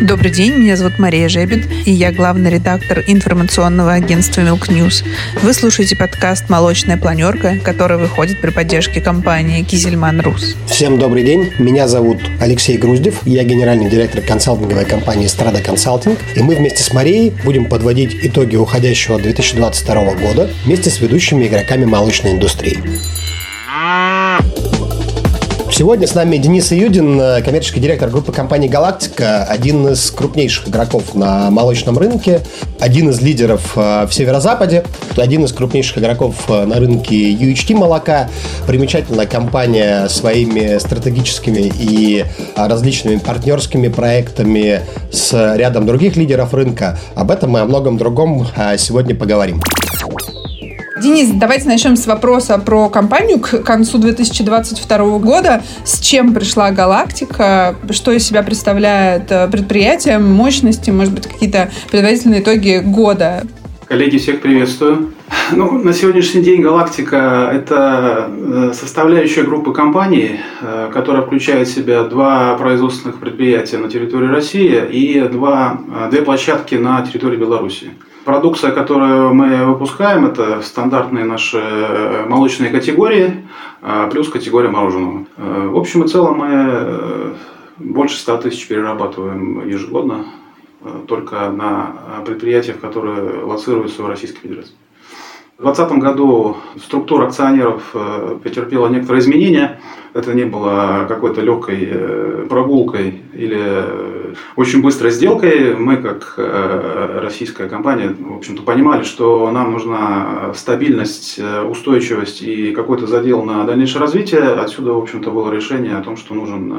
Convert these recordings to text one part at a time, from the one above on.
Добрый день, меня зовут Мария Жебед, и я главный редактор информационного агентства Milk News. Вы слушаете подкаст «Молочная планерка», который выходит при поддержке компании «Кизельман Рус». Всем добрый день, меня зовут Алексей Груздев, я генеральный директор консалтинговой компании «Страда Консалтинг», и мы вместе с Марией будем подводить итоги уходящего 2022 года вместе с ведущими игроками молочной индустрии. Сегодня с нами Денис Июдин, э, коммерческий директор группы компании «Галактика», один из крупнейших игроков на молочном рынке, один из лидеров э, в Северо-Западе, один из крупнейших игроков э, на рынке UHT молока, примечательная компания своими стратегическими и различными партнерскими проектами с рядом других лидеров рынка. Об этом и о многом другом сегодня поговорим. Денис, давайте начнем с вопроса про компанию к концу 2022 года. С чем пришла «Галактика»? Что из себя представляет э, предприятие, мощности, может быть, какие-то предварительные итоги года? Коллеги, всех приветствую. Ну, на сегодняшний день «Галактика» – это э, составляющая группы компаний, э, которая включает в себя два производственных предприятия на территории России и два, две площадки на территории Беларуси. Продукция, которую мы выпускаем, это стандартные наши э, молочные категории, а, плюс категория мороженого. Э, в общем и целом мы э, больше 100 тысяч перерабатываем ежегодно только на предприятиях, которые лоцируются в Российской Федерации. В 2020 году структура акционеров претерпела некоторые изменения. Это не было какой-то легкой прогулкой или очень быстрой сделкой мы, как э, российская компания, в общем-то, понимали, что нам нужна стабильность, э, устойчивость и какой-то задел на дальнейшее развитие. Отсюда, в общем-то, было решение о том, что нужен э,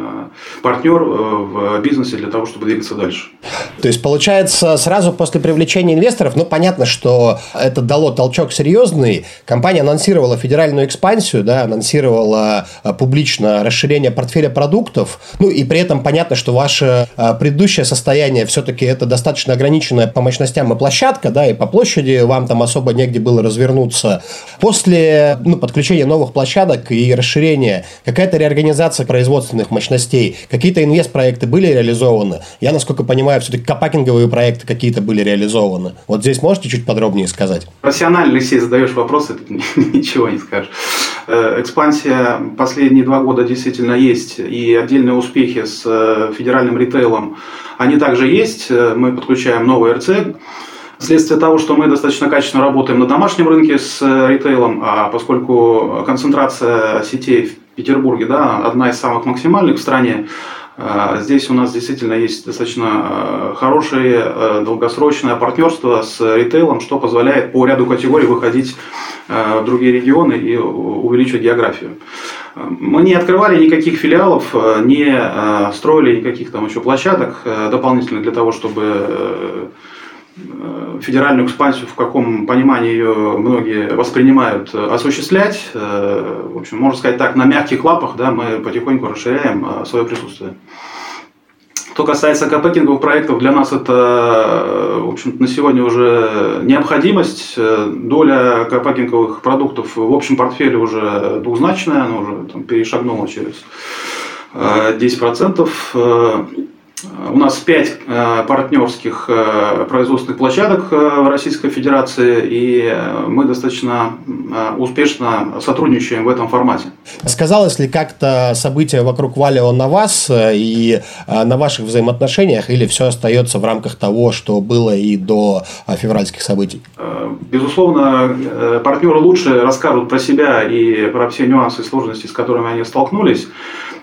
партнер в бизнесе для того, чтобы двигаться дальше. То есть, получается, сразу после привлечения инвесторов, ну, понятно, что это дало толчок серьезный. Компания анонсировала федеральную экспансию, да, анонсировала публично расширение портфеля продуктов. Ну, и при этом понятно, что ваше предыдущее состояние все-таки это достаточно ограниченная по мощностям и площадка, да, и по площади вам там особо негде было развернуться. После ну, подключения новых площадок и расширения, какая-то реорганизация производственных мощностей, какие-то инвест-проекты были реализованы? Я, насколько понимаю, все-таки копакинговые проекты какие-то были реализованы. Вот здесь можете чуть подробнее сказать? Профессионально, Алексей, задаешь вопросы, ничего не скажешь. Э, экспансия последние два года действительно есть, и отдельные успехи с э, федеральным ритейлом, они также есть. Э, мы подключаем новый РЦ. Вследствие того, что мы достаточно качественно работаем на домашнем рынке с ритейлом, а поскольку концентрация сетей в Петербурге да, одна из самых максимальных в стране, Здесь у нас действительно есть достаточно хорошее долгосрочное партнерство с ритейлом, что позволяет по ряду категорий выходить в другие регионы и увеличивать географию. Мы не открывали никаких филиалов, не строили никаких там еще площадок дополнительных для того, чтобы федеральную экспансию, в каком понимании ее многие воспринимают, осуществлять. В общем, можно сказать так, на мягких лапах да, мы потихоньку расширяем свое присутствие. Что касается капекинговых проектов, для нас это, в общем на сегодня уже необходимость. Доля капекинговых продуктов в общем портфеле уже двузначная, она уже там, перешагнула через 10%. У нас пять э, партнерских э, производственных площадок э, в Российской Федерации, и мы достаточно успешно сотрудничаем в этом формате. Сказалось ли как-то событие вокруг Валио на вас и на ваших взаимоотношениях, или все остается в рамках того, что было и до февральских событий? Безусловно, партнеры лучше расскажут про себя и про все нюансы и сложности, с которыми они столкнулись.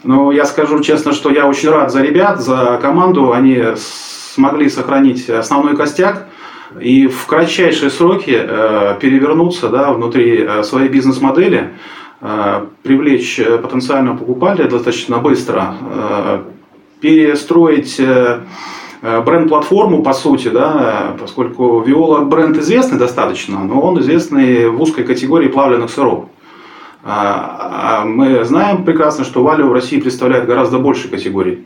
Но я скажу честно, что я очень рад за ребят, за команду. Они смогли сохранить основной костяк и в кратчайшие сроки э, перевернуться да, внутри э, своей бизнес-модели, э, привлечь потенциального покупателя достаточно быстро, перестроить бренд-платформу, по сути, да, поскольку Виола бренд известный достаточно, но он известный в узкой категории плавленных сыров. А, а мы знаем прекрасно, что Валио в России представляет гораздо больше категорий.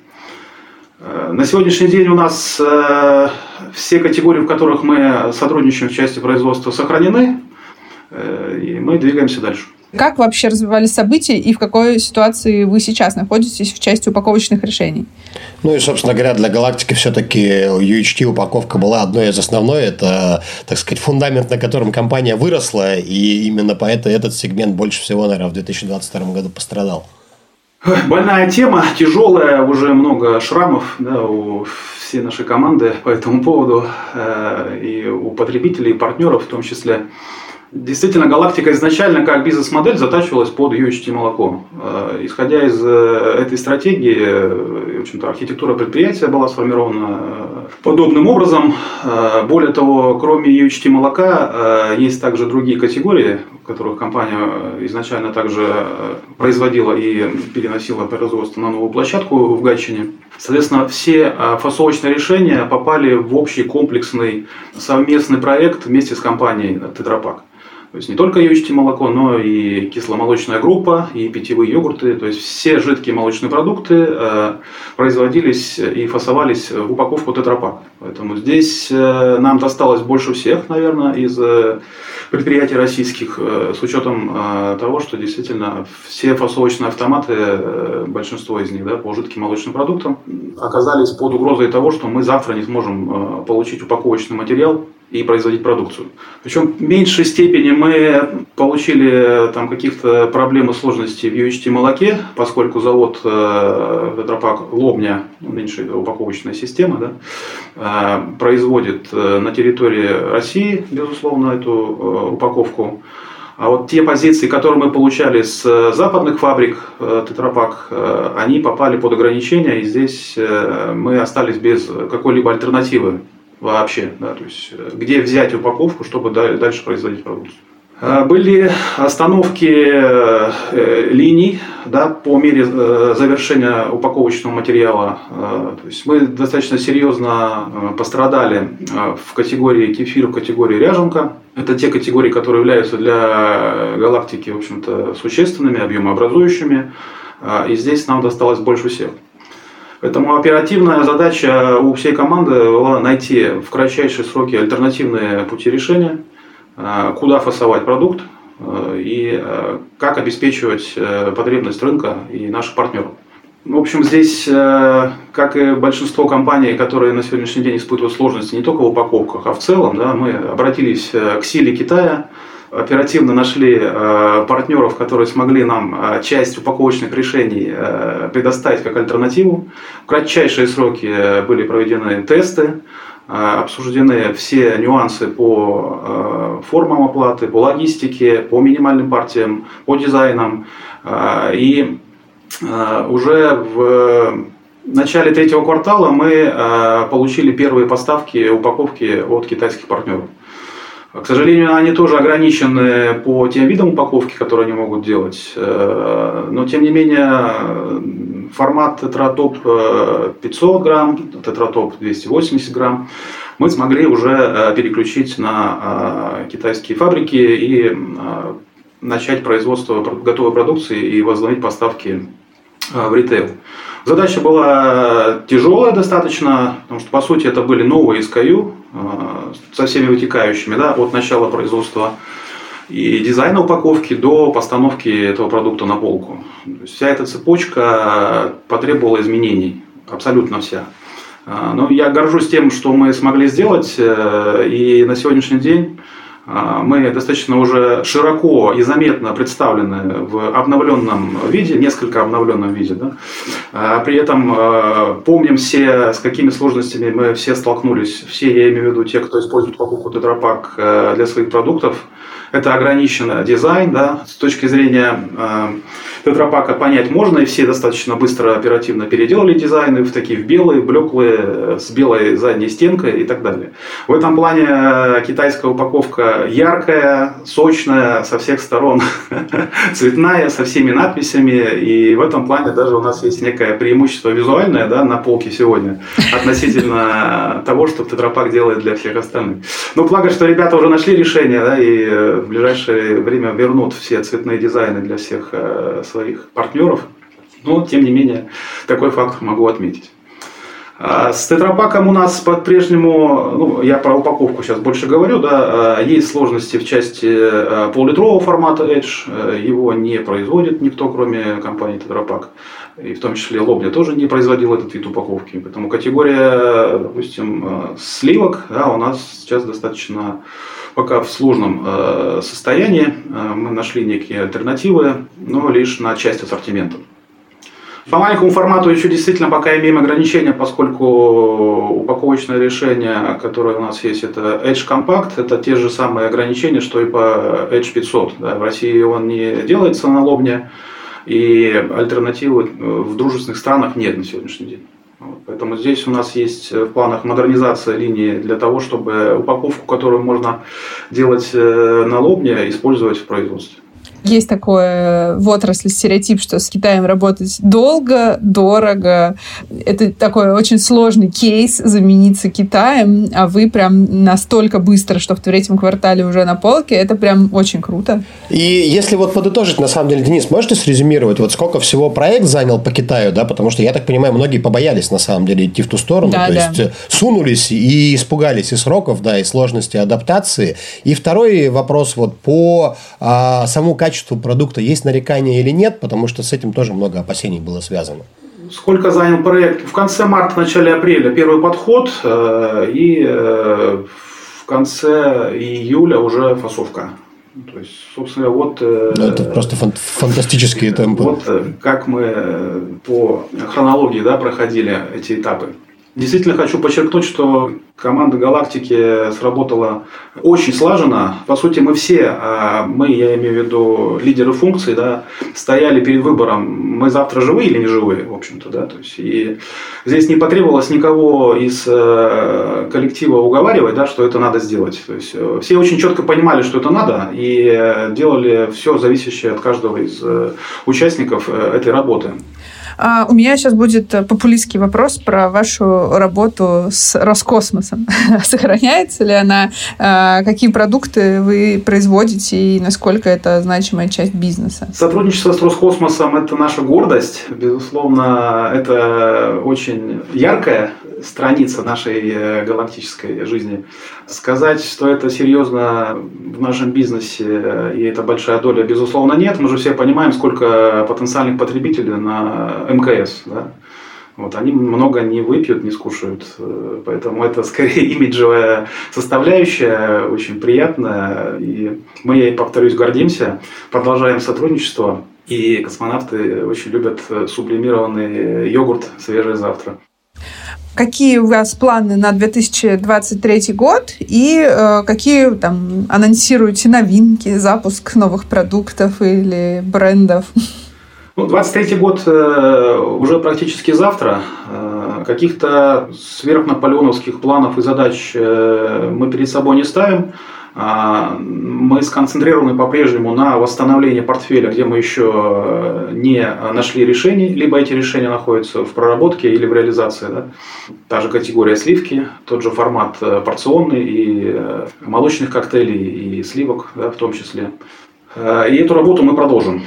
Э, на сегодняшний день у нас э, все категории, в которых мы сотрудничаем в части производства, сохранены, э, и мы двигаемся дальше. Как вообще развивались события и в какой ситуации вы сейчас находитесь в части упаковочных решений? Ну и, собственно говоря, для галактики все-таки UHT упаковка была одной из основной. Это, так сказать, фундамент, на котором компания выросла, и именно поэтому этот сегмент больше всего, наверное, в 2022 году пострадал. Больная тема, тяжелая, уже много шрамов да, у всей нашей команды по этому поводу, э, и у потребителей, и партнеров в том числе. Действительно, галактика изначально как бизнес-модель затачивалась под UHT молоко. Э, исходя из э, этой стратегии, э, в общем-то, архитектура предприятия была сформирована подобным образом. Более того, кроме UHT молока, есть также другие категории, которых компания изначально также производила и переносила производство на новую площадку в Гатчине. Соответственно, все фасовочные решения попали в общий комплексный совместный проект вместе с компанией Тетрапак. То есть не только UHT молоко, но и кисломолочная группа, и питьевые йогурты. То есть все жидкие молочные продукты э, производились и фасовались в упаковку тетрапак. Поэтому здесь э, нам досталось больше всех, наверное, из э, предприятий российских, с учетом того, что действительно все фасовочные автоматы, большинство из них да, по жидким молочным продуктам, оказались под угрозой того, что мы завтра не сможем получить упаковочный материал и производить продукцию. Причем в меньшей степени мы получили там каких-то проблем и сложностей в UHT молоке, поскольку завод э, Лобня, меньше упаковочная система, да, э, производит э, на территории России, безусловно, эту э, упаковку. А вот те позиции, которые мы получали с э, западных фабрик э, Тетрапак, э, они попали под ограничения, и здесь мы остались без какой-либо альтернативы вообще, да, то есть э, где взять упаковку, чтобы дальше производить продукцию. Э, были остановки э, линий да, по мере завершения упаковочного материала. То есть мы достаточно серьезно пострадали в категории кефир, в категории ряженка. Это те категории, которые являются для галактики в общем-то, существенными, объемообразующими. И здесь нам досталось больше всех. Поэтому оперативная задача у всей команды была найти в кратчайшие сроки альтернативные пути решения, э, куда фасовать продукт э, и э, как обеспечивать потребность рынка и наших партнеров. В общем, здесь, как и большинство компаний, которые на сегодняшний день испытывают сложности не только в упаковках, а в целом, да, мы обратились к силе Китая, оперативно нашли э, партнеров, которые смогли нам э, часть упаковочных решений э, предоставить как альтернативу. В кратчайшие сроки были проведены тесты, обсуждены все нюансы по формам оплаты, по логистике, по минимальным партиям, по дизайнам. И уже в начале третьего квартала мы получили первые поставки упаковки от китайских партнеров. К сожалению, они тоже ограничены по тем видам упаковки, которые они могут делать. Э, но, тем не менее, формат тетратоп 500 грамм, тетратоп 280 грамм мы смогли уже э, переключить на э, китайские фабрики и начать производство готовой продукции и возобновить поставки в ритейл. Задача была тяжелая достаточно, потому что, по сути, это были новые SKU э, со всеми вытекающими, да, от начала производства и дизайна упаковки до постановки этого продукта на полку. Вся эта цепочка потребовала изменений, абсолютно вся. Э, но я горжусь тем, что мы смогли сделать, э, и на сегодняшний день мы достаточно уже широко и заметно представлены в обновленном виде, несколько обновленном виде. Да? А, при этом а, помним все, с какими сложностями мы все столкнулись, все, я имею в виду те, кто использует покупку тетрапак для своих продуктов. Это ограниченный дизайн, да, с точки зрения Тетрапака понять можно, и все достаточно быстро, оперативно переделали дизайны в такие в белые, блеклые, с белой задней стенкой и так далее. В этом плане э, китайская упаковка яркая, сочная, со всех сторон цветная, со всеми надписями, и в этом плане даже у нас есть некое преимущество визуальное да, на полке сегодня относительно того, что Тетрапак делает для всех остальных. Но благо, что ребята уже нашли решение, да, и в ближайшее время вернут все цветные дизайны для всех э, своих партнеров, но тем не менее такой факт могу отметить. А с тетрапаком у нас по-прежнему, ну, я про упаковку сейчас больше говорю, да, а, есть сложности в части а, полулитрового формата Edge, его не производит никто, кроме компании Тетрапак, и в том числе Лобня тоже не производил этот вид упаковки, поэтому категория, допустим, сливок, да, у нас сейчас достаточно пока в сложном состоянии, мы нашли некие альтернативы, но лишь на часть ассортимента. По маленькому формату еще действительно пока имеем ограничения, поскольку упаковочное решение, которое у нас есть, это Edge Compact, это те же самые ограничения, что и по Edge 500. Да, в России он не делается на лобне, и альтернативы в дружественных странах нет на сегодняшний день. Поэтому здесь у нас есть в планах модернизация линии для того, чтобы упаковку, которую можно делать э, на лобне, использовать в производстве. Есть такое в отрасли стереотип, что с Китаем работать долго, дорого. Это такой очень сложный кейс замениться Китаем, а вы прям настолько быстро, что в третьем квартале уже на полке, это прям очень круто. И если вот подытожить, на самом деле, Денис, можете срезюмировать, вот сколько всего проект занял по Китаю, да, потому что, я так понимаю, многие побоялись, на самом деле, идти в ту сторону, да, то да. есть э, сунулись и испугались и сроков, да, и сложности адаптации. И второй вопрос вот по а, самому качеству качеству продукта есть нарекания или нет, потому что с этим тоже много опасений было связано. Сколько занял проект? В конце марта, начале апреля первый подход, э, и э, в конце июля уже фасовка. То есть, собственно, вот... Э, ну, это просто фан- фантастические темпы. Вот как мы по хронологии да, проходили эти этапы. Действительно хочу подчеркнуть, что команда «Галактики» сработала очень слаженно. По сути, мы все, а мы, я имею в виду лидеры функций, да, стояли перед выбором, мы завтра живые или не живые, в общем-то. Да? То есть, и здесь не потребовалось никого из э, коллектива уговаривать, да, что это надо сделать. То есть, э, все очень четко понимали, что это надо, и делали все зависящее от каждого из э, участников этой работы. А, у меня сейчас будет э, популистский вопрос про вашу работу с Роскосмосом. Сохраняется ли она? А, какие продукты вы производите и насколько это значимая часть бизнеса? Сотрудничество с Роскосмосом – это наша гордость. Безусловно, это очень яркая страница нашей э, галактической жизни. Сказать, что это серьезно в нашем бизнесе э, и это большая доля, безусловно, нет. Мы же все понимаем, сколько потенциальных потребителей на МКС. Да? Вот, они много не выпьют, не скушают. Э, поэтому это скорее имиджевая составляющая, очень приятная. И мы ей, повторюсь, гордимся, продолжаем сотрудничество. И космонавты очень любят сублимированный йогурт «Свежее завтра». Какие у вас планы на 2023 год и э, какие там анонсируете новинки, запуск новых продуктов или брендов? Ну, 23 год э, уже практически завтра. Э, каких-то сверхнаполеоновских планов и задач э, мы перед собой не ставим. А, мы сконцентрированы по-прежнему на восстановлении портфеля, где мы еще э, не нашли решений, либо эти решения находятся в проработке или в реализации. Да? Та же категория сливки, тот же формат э, порционный и э, молочных коктейлей и сливок да, в том числе. И эту работу мы продолжим.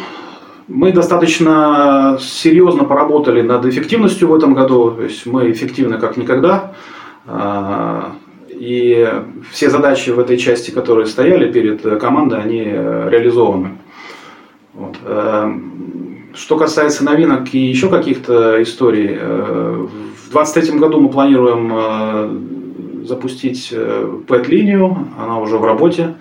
Мы достаточно серьезно поработали над эффективностью в этом году, то есть мы эффективны как никогда. И все задачи в этой части, которые стояли перед э, командой, они э, реализованы. Вот. Эм, что касается новинок и еще каких-то историй, э, в 2023 году мы планируем запустить PET-линию, она уже в работе.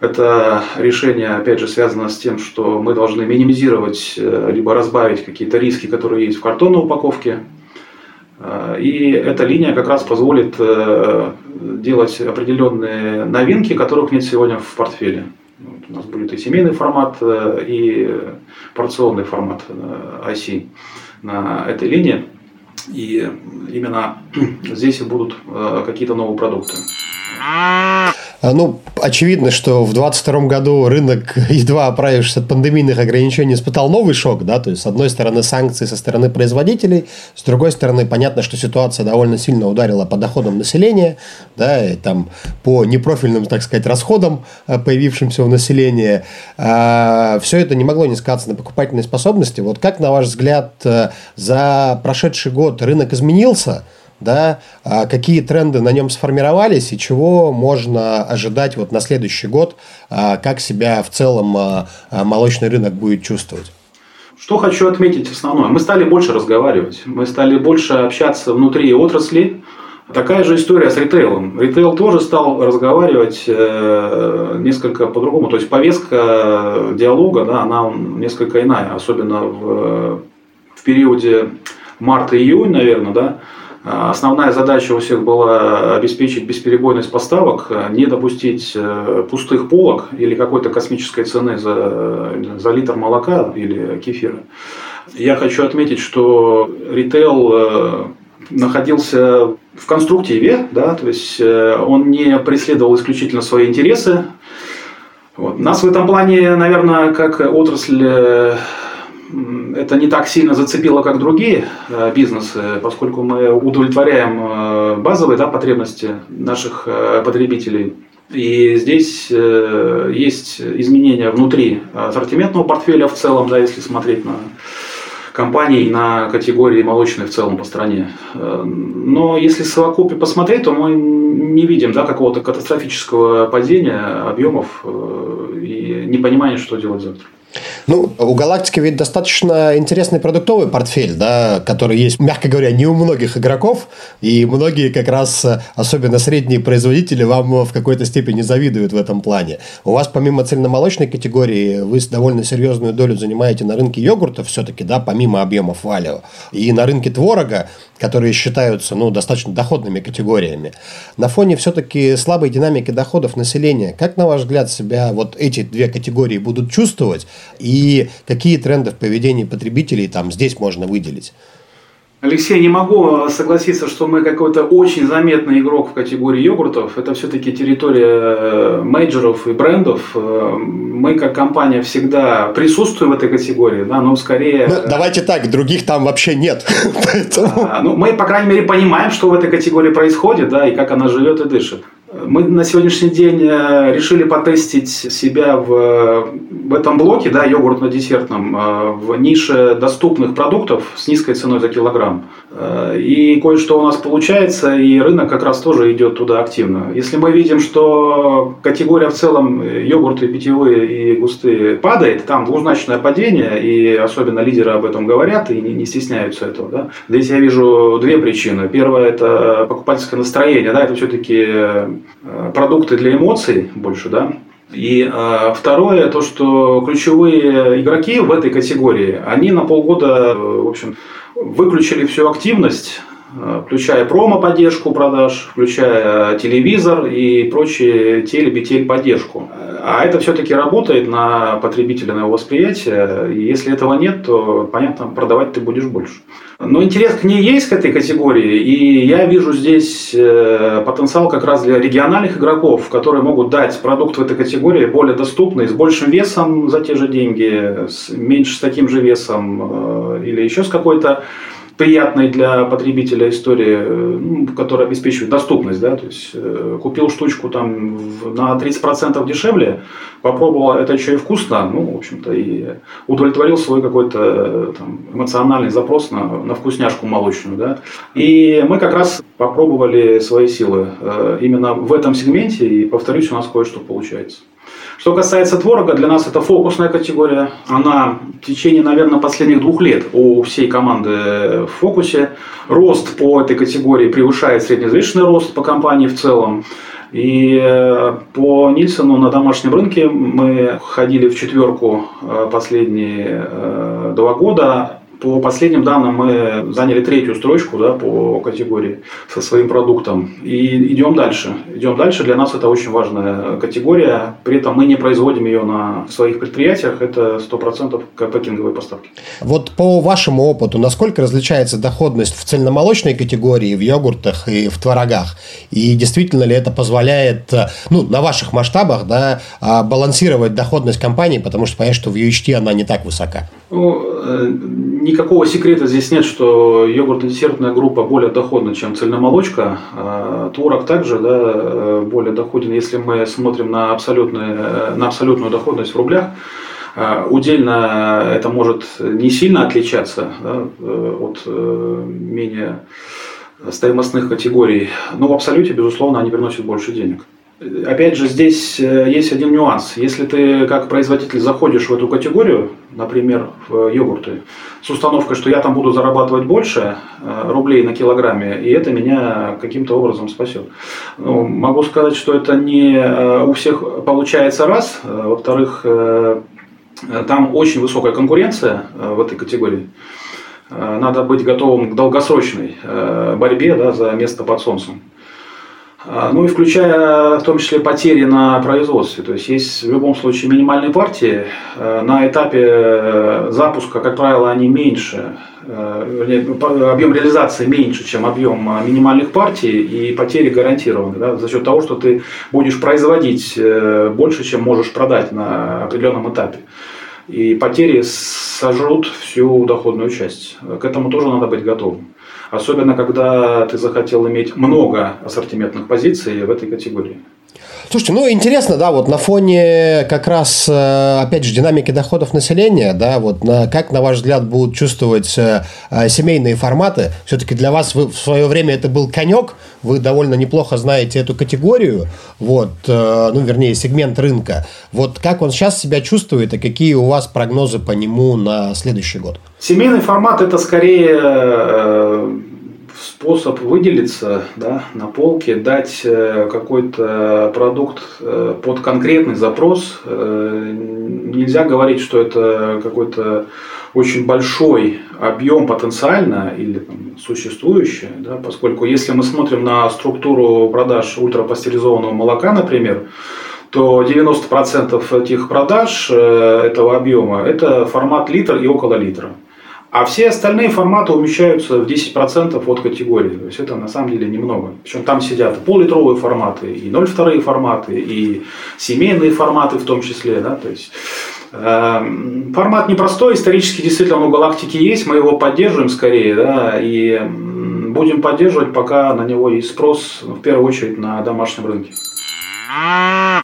Это решение, опять же, связано с тем, что мы должны минимизировать либо разбавить какие-то риски, которые есть в картонной упаковке. И эта линия как раз позволит делать определенные новинки, которых нет сегодня в портфеле. Вот у нас будет и семейный формат, э, и порционный формат э, на этой линии. И именно здесь и будут э, какие-то новые продукты. А, ну, очевидно, что в 2022 году рынок, едва оправившись от пандемийных ограничений, испытал новый шок, да, то есть, с одной стороны, санкции со стороны производителей, с другой стороны, понятно, что ситуация довольно сильно ударила по доходам населения, да, и там по непрофильным, так сказать, расходам, а, появившимся у населения, а, все это не могло не сказаться на покупательной способности. Вот как, на ваш взгляд, э, за прошедший год рынок изменился – да, а какие тренды на нем сформировались и чего можно ожидать вот на следующий год, а как себя в целом а, молочный рынок будет чувствовать? Что хочу отметить основное. Мы стали больше разговаривать, мы стали больше общаться внутри отрасли, Такая же история с ритейлом. Ритейл тоже стал разговаривать э, несколько по-другому. То есть повестка диалога, да, она несколько иная, особенно в, в периоде марта-июнь, наверное, да. Основная задача у всех была обеспечить бесперебойность поставок, не допустить э, пустых полок или какой-то космической цены за, за литр молока или кефира. Я хочу отметить, что ритейл э, находился в конструктиве, да, то есть э, он не преследовал исключительно свои интересы. Вот. Нас в этом плане, наверное, как отрасль э, это не так сильно зацепило, как другие э, бизнесы, поскольку мы удовлетворяем базовые да, потребности наших потребителей. И здесь есть изменения внутри ассортиментного портфеля в целом, да, если смотреть на компаний на категории молочной в целом по стране. Э, но если совокупе посмотреть, то мы не видим да, какого-то катастрофического падения объемов э, и непонимания, что делать завтра. Ну, у «Галактики» ведь достаточно интересный продуктовый портфель, да, который есть, мягко говоря, не у многих игроков, и многие как раз, особенно средние производители, вам в какой-то степени завидуют в этом плане. У вас помимо цельномолочной категории, вы довольно серьезную долю занимаете на рынке йогуртов все-таки, да, помимо объемов валио, и на рынке творога, которые считаются ну, достаточно доходными категориями. На фоне все-таки слабой динамики доходов населения, как, на ваш взгляд, себя вот эти две категории будут чувствовать и какие тренды в поведении потребителей там здесь можно выделить? Алексей, не могу согласиться, что мы какой-то очень заметный игрок в категории йогуртов. Это все-таки территория э, мейджоров и брендов. Э, мы как компания всегда присутствуем в этой категории, да, но скорее... Ну, давайте так, других там вообще нет. А, ну, мы, по крайней мере, понимаем, что в этой категории происходит, да, и как она живет и дышит. Мы на сегодняшний день э, решили потестить себя в, в этом блоке, да, йогуртно-десертном, э, в нише доступных продуктов с низкой ценой за килограмм. Э, и кое-что у нас получается, и рынок как раз тоже идет туда активно. Если мы видим, что категория в целом йогурты питьевые и густые падает, там двузначное падение, и особенно лидеры об этом говорят и не, не стесняются этого. Да. Здесь я вижу две причины. Первая – это покупательское настроение. Да, это все-таки продукты для эмоций больше, да. И э, второе, то, что ключевые игроки в этой категории, они на полгода, в общем, выключили всю активность, э, включая промо-поддержку продаж, включая телевизор и прочие телебетель поддержку. А это все-таки работает на потребителя, на его восприятие. И если этого нет, то, понятно, продавать ты будешь больше. Но интерес к ней есть, к этой категории, и я вижу здесь э, потенциал как раз для региональных игроков, которые могут дать продукт в этой категории более доступный, с большим весом за те же деньги, с, меньше с таким же весом э, или еще с какой-то приятной для потребителя истории, э, ну, которая обеспечивает доступность. Да? То есть э, купил штучку там на 30% дешевле, попробовал, это еще и вкусно, ну, в общем-то, и удовлетворил свой какой-то э, там, эмоциональный запрос на, на вкусняшку молочную. Да? И мы как раз попробовали свои силы именно в этом сегменте, и, повторюсь, у нас кое-что получается. Что касается творога, для нас это фокусная категория. Она в течение, наверное, последних двух лет у всей команды в фокусе. Рост по этой категории превышает средневзвешенный рост по компании в целом. И э, по Нильсону на домашнем рынке мы ходили в четверку э, последние э, два года. По последним данным мы заняли третью строчку да, по категории со своим продуктом. И идем дальше. Идем дальше. Для нас это очень важная категория. При этом мы не производим ее на своих предприятиях. Это 100% пекинговые поставки. Вот по вашему опыту, насколько различается доходность в цельномолочной категории, в йогуртах и в творогах? И действительно ли это позволяет, ну, на ваших масштабах, да, а, балансировать доходность компании, потому что понятно, что в UHT она не так высока? Ну, э, никакого секрета здесь нет, что йогуртно-десертная группа более доходна, чем цельномолочка. А творог также да, э, более доходен, если мы смотрим на, абсолютную, на абсолютную доходность в рублях. Удельно это может не сильно отличаться да, э, от менее стоимостных категорий. Но в абсолюте, безусловно, они приносят больше денег. Опять же, здесь э, есть один нюанс. Если ты как производитель заходишь в эту категорию, например, в йогурты, с установкой, что я там буду зарабатывать больше э, рублей на килограмме, и это меня каким-то образом спасет. Ну, могу сказать, что это не э, у всех получается раз. Во-вторых, там очень высокая конкуренция в этой категории. Надо быть готовым к долгосрочной борьбе да, за место под солнцем. А, ну и включая в том числе потери на производстве. То есть есть в любом случае минимальные партии. Э, на этапе э, запуска, как правило, они меньше, э, объем реализации меньше, чем объем минимальных партий, и потери гарантированы да, за счет того, что ты будешь производить больше, чем можешь продать на определенном этапе. И потери сожрут всю доходную часть. К этому тоже надо быть готовым. Особенно, когда ты захотел иметь много ассортиментных позиций в этой категории. Слушайте, ну интересно, да, вот на фоне как раз, э, опять же, динамики доходов населения, да, вот на, как, на ваш взгляд, будут чувствовать э, э, семейные форматы? Все-таки для вас вы, в свое время это был конек, вы довольно неплохо знаете эту категорию, вот, ну, вернее, сегмент рынка. Вот как он сейчас себя чувствует и какие у вас прогнозы по нему на следующий год? Семейный формат – это скорее способ выделиться да, на полке, дать э, какой-то продукт э, под конкретный запрос. Э, нельзя говорить, что это какой-то очень большой объем потенциально или там, существующий, да, поскольку если мы смотрим на структуру продаж ультрапастеризованного молока, например, то 90% этих продаж этого объема – это формат литр и около литра. А все остальные форматы умещаются в 10% от категории. То есть это на самом деле немного. Причем там сидят и пол-литровые форматы, и 0,2 форматы, и семейные форматы в том числе. Да? То есть, э, формат непростой, исторически действительно у галактики есть, мы его поддерживаем скорее, да, и будем поддерживать, пока на него есть спрос, в первую очередь, на домашнем рынке.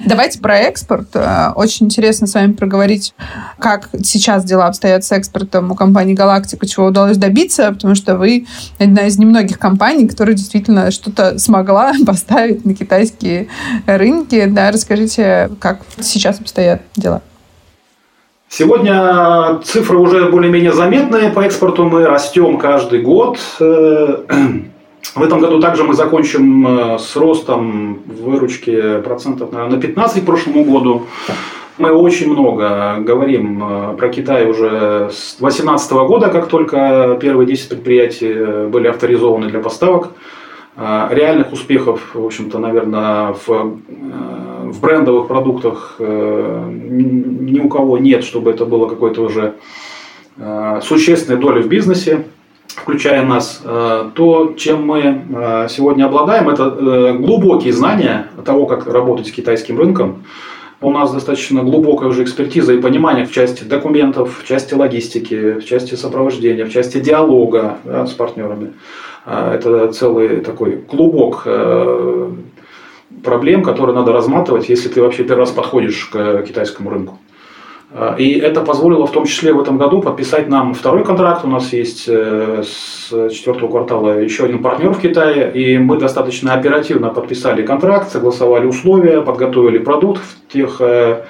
Давайте про экспорт. Э, очень интересно с вами проговорить, как сейчас дела обстоят с экспортом у компании «Галактика», чего удалось добиться, потому что вы одна из немногих компаний, которая действительно что-то смогла поставить на китайские рынки. Да, расскажите, как сейчас обстоят дела. Сегодня цифры уже более-менее заметные по экспорту. Мы растем каждый год. Э, в этом году также мы закончим э, с ростом выручки процентов на 15 к прошлому году. Мы очень много говорим э, про Китай уже с 2018 года, как только первые 10 предприятий были авторизованы для поставок. Э, реальных успехов, в общем-то, наверное, в, в брендовых продуктах ни у кого нет, чтобы это было какой-то уже существенной долей в бизнесе включая нас, э, то, чем мы э, сегодня обладаем, это э, глубокие знания того, как работать с китайским рынком. У нас достаточно глубокая уже экспертиза и понимание в части документов, в части логистики, в части сопровождения, в части диалога да, с партнерами. Это целый такой клубок проблем, которые надо разматывать, если ты вообще первый раз подходишь к китайскому рынку. А, и это позволило в том числе в этом году подписать нам второй контракт. У нас есть э, с четвертого квартала еще один партнер в Китае. И мы достаточно оперативно подписали контракт, согласовали условия, подготовили продукт в, тех, э,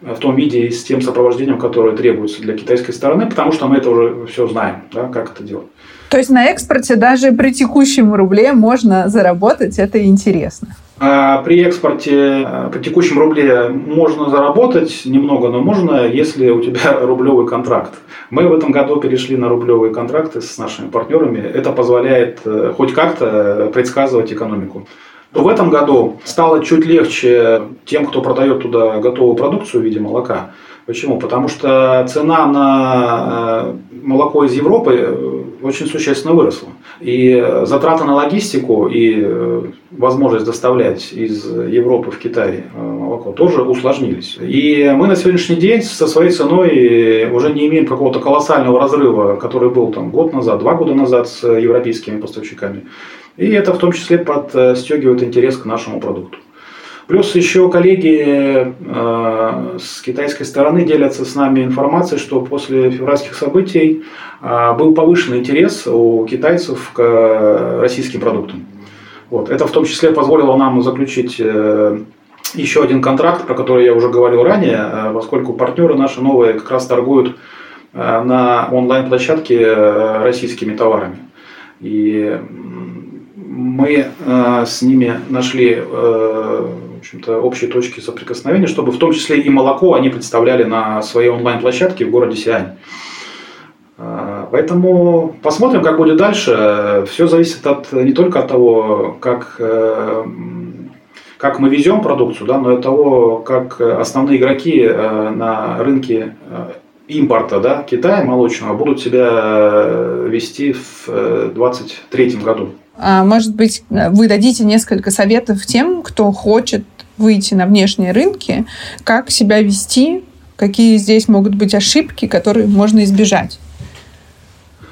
в том виде и с тем сопровождением, которое требуется для китайской стороны, потому что мы это уже все знаем, да, как это делать. То есть на экспорте даже при текущем рубле можно заработать, это интересно. А при экспорте а, при текущем рубле можно заработать немного, но можно, если у тебя рублевый контракт. Мы в этом году перешли на рублевые контракты с нашими партнерами. Это позволяет э, хоть как-то предсказывать экономику. В этом году стало чуть легче тем, кто продает туда готовую продукцию в виде молока. Почему? Потому что цена на э, молоко из Европы э, очень существенно выросла. И затраты на логистику и э, возможность доставлять из Европы в Китай молоко тоже усложнились. И мы на сегодняшний день со своей ценой уже не имеем какого-то колоссального разрыва, который был там год назад, два года назад с европейскими поставщиками. И это в том числе подстегивает интерес к нашему продукту. Плюс еще коллеги э, с китайской стороны делятся с нами информацией, что после февральских событий э, был повышенный интерес у китайцев к российским продуктам. Вот. Это в том числе позволило нам заключить э, еще один контракт, про который я уже говорил ранее, э, поскольку партнеры наши новые как раз торгуют э, на онлайн-площадке э, российскими товарами. И мы с ними нашли в общем-то, общие точки соприкосновения, чтобы в том числе и молоко они представляли на своей онлайн-площадке в городе Сиань. Поэтому посмотрим, как будет дальше. Все зависит от, не только от того, как как мы везем продукцию, да, но и того, как основные игроки э, на рынке э, импорта да, Китая молочного будут себя э, вести в 2023 году. А, может быть, вы дадите несколько советов тем, кто хочет выйти на внешние рынки, как себя вести, какие здесь могут быть ошибки, которые можно избежать?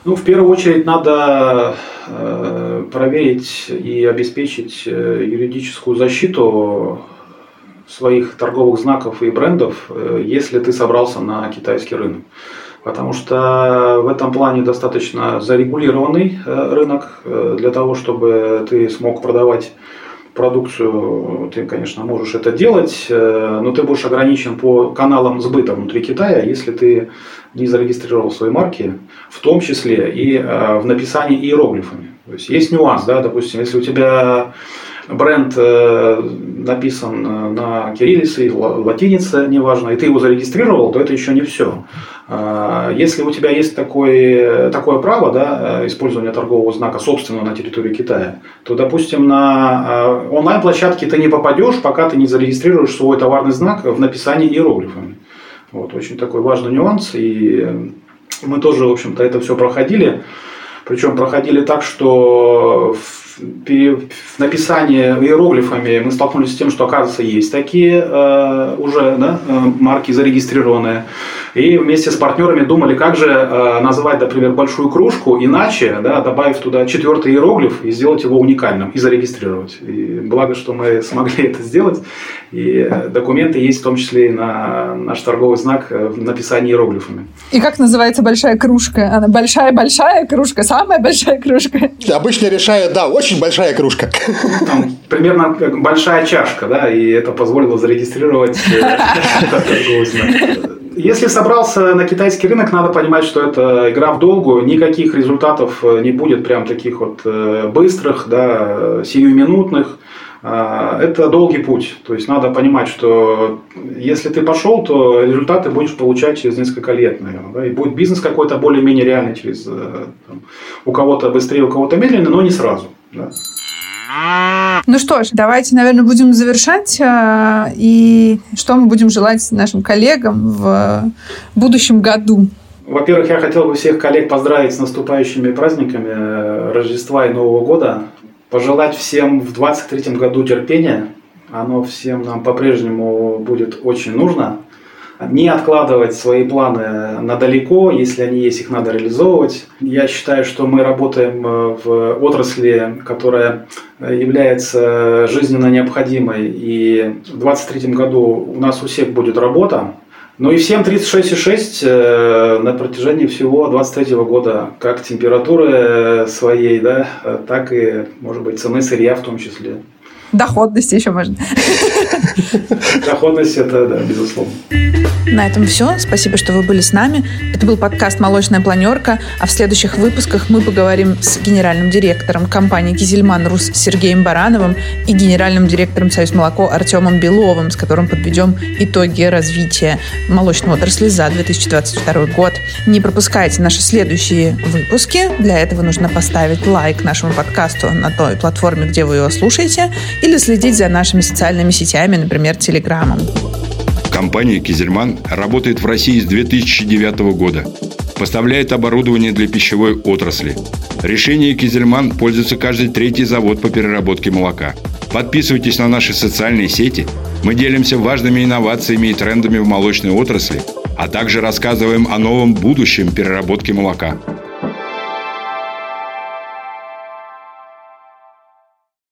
Ну, в первую очередь надо э, проверить и обеспечить э, юридическую защиту своих торговых знаков и брендов, э, если ты собрался на китайский рынок. Потому что в этом плане достаточно зарегулированный рынок для того, чтобы ты смог продавать продукцию, ты, конечно, можешь это делать, но ты будешь ограничен по каналам сбыта внутри Китая, если ты не зарегистрировал свои марки, в том числе и э, в написании иероглифами. То есть есть нюанс, да, допустим, если у тебя бренд э, написан э, на кириллице, латинице, неважно, и ты его зарегистрировал, то это еще не все. А, если у тебя есть такое, такое право да, использования торгового знака собственного на территории Китая, то, допустим, на онлайн-площадке ты не попадешь, пока ты не зарегистрируешь свой товарный знак в написании иероглифами. Вот, очень такой важный нюанс, и мы тоже, в общем-то, это все проходили. Причем проходили так, что в, в написании иероглифами мы столкнулись с тем, что, оказывается, есть такие э, уже да, э, марки зарегистрированные. И вместе с партнерами думали, как же э, назвать, например, большую кружку иначе, да, добавив туда четвертый иероглиф и сделать его уникальным и зарегистрировать. И благо, что мы смогли это сделать. И э, документы есть в том числе и на наш торговый знак э, в написании иероглифами. И как называется большая кружка? Она большая-большая кружка, самая большая кружка? Обычно решают, да, очень большая кружка. Там, примерно большая чашка, да, и это позволило зарегистрировать торговый знак. Если собрался на китайский рынок, надо понимать, что это игра в долгую, никаких результатов э, не будет прям таких вот э, быстрых, да, сиюминутных. А, это долгий путь. То есть надо понимать, что если ты пошел, то результаты будешь получать через несколько лет, наверное. Да? И будет бизнес какой-то более-менее реальный через э, там, у кого-то быстрее, у кого-то медленнее, но не сразу. Да? Ну что ж, давайте, наверное, будем завершать. А, и что мы будем желать нашим коллегам в будущем году? Во-первых, я хотел бы всех коллег поздравить с наступающими праздниками э, Рождества и Нового года. Пожелать всем в 2023 году терпения. Оно всем нам по-прежнему будет очень нужно не откладывать свои планы на далеко, если они есть, их надо реализовывать. Я считаю, что мы работаем э, в отрасли, которая является жизненно необходимой, и в 2023 году у нас у всех будет работа. Ну и всем 36,6 э, на протяжении всего 23 года, как температуры своей, да, так и, может быть, цены сырья в том числе. Доходности еще можно. Доходность это, да, безусловно. На этом все. Спасибо, что вы были с нами. Это был подкаст «Молочная планерка», а в следующих выпусках мы поговорим с генеральным директором компании «Кизельман Рус» Сергеем Барановым и генеральным директором «Союз молоко» Артемом Беловым, с которым подведем итоги развития молочной отрасли за 2022 год. Не пропускайте наши следующие выпуски. Для этого нужно поставить лайк нашему подкасту на той платформе, где вы его слушаете, или следить за нашими социальными сетями, например, Телеграмом. Компания «Кизельман» работает в России с 2009 года. Поставляет оборудование для пищевой отрасли. Решение «Кизельман» пользуется каждый третий завод по переработке молока. Подписывайтесь на наши социальные сети. Мы делимся важными инновациями и трендами в молочной отрасли, а также рассказываем о новом будущем переработки молока –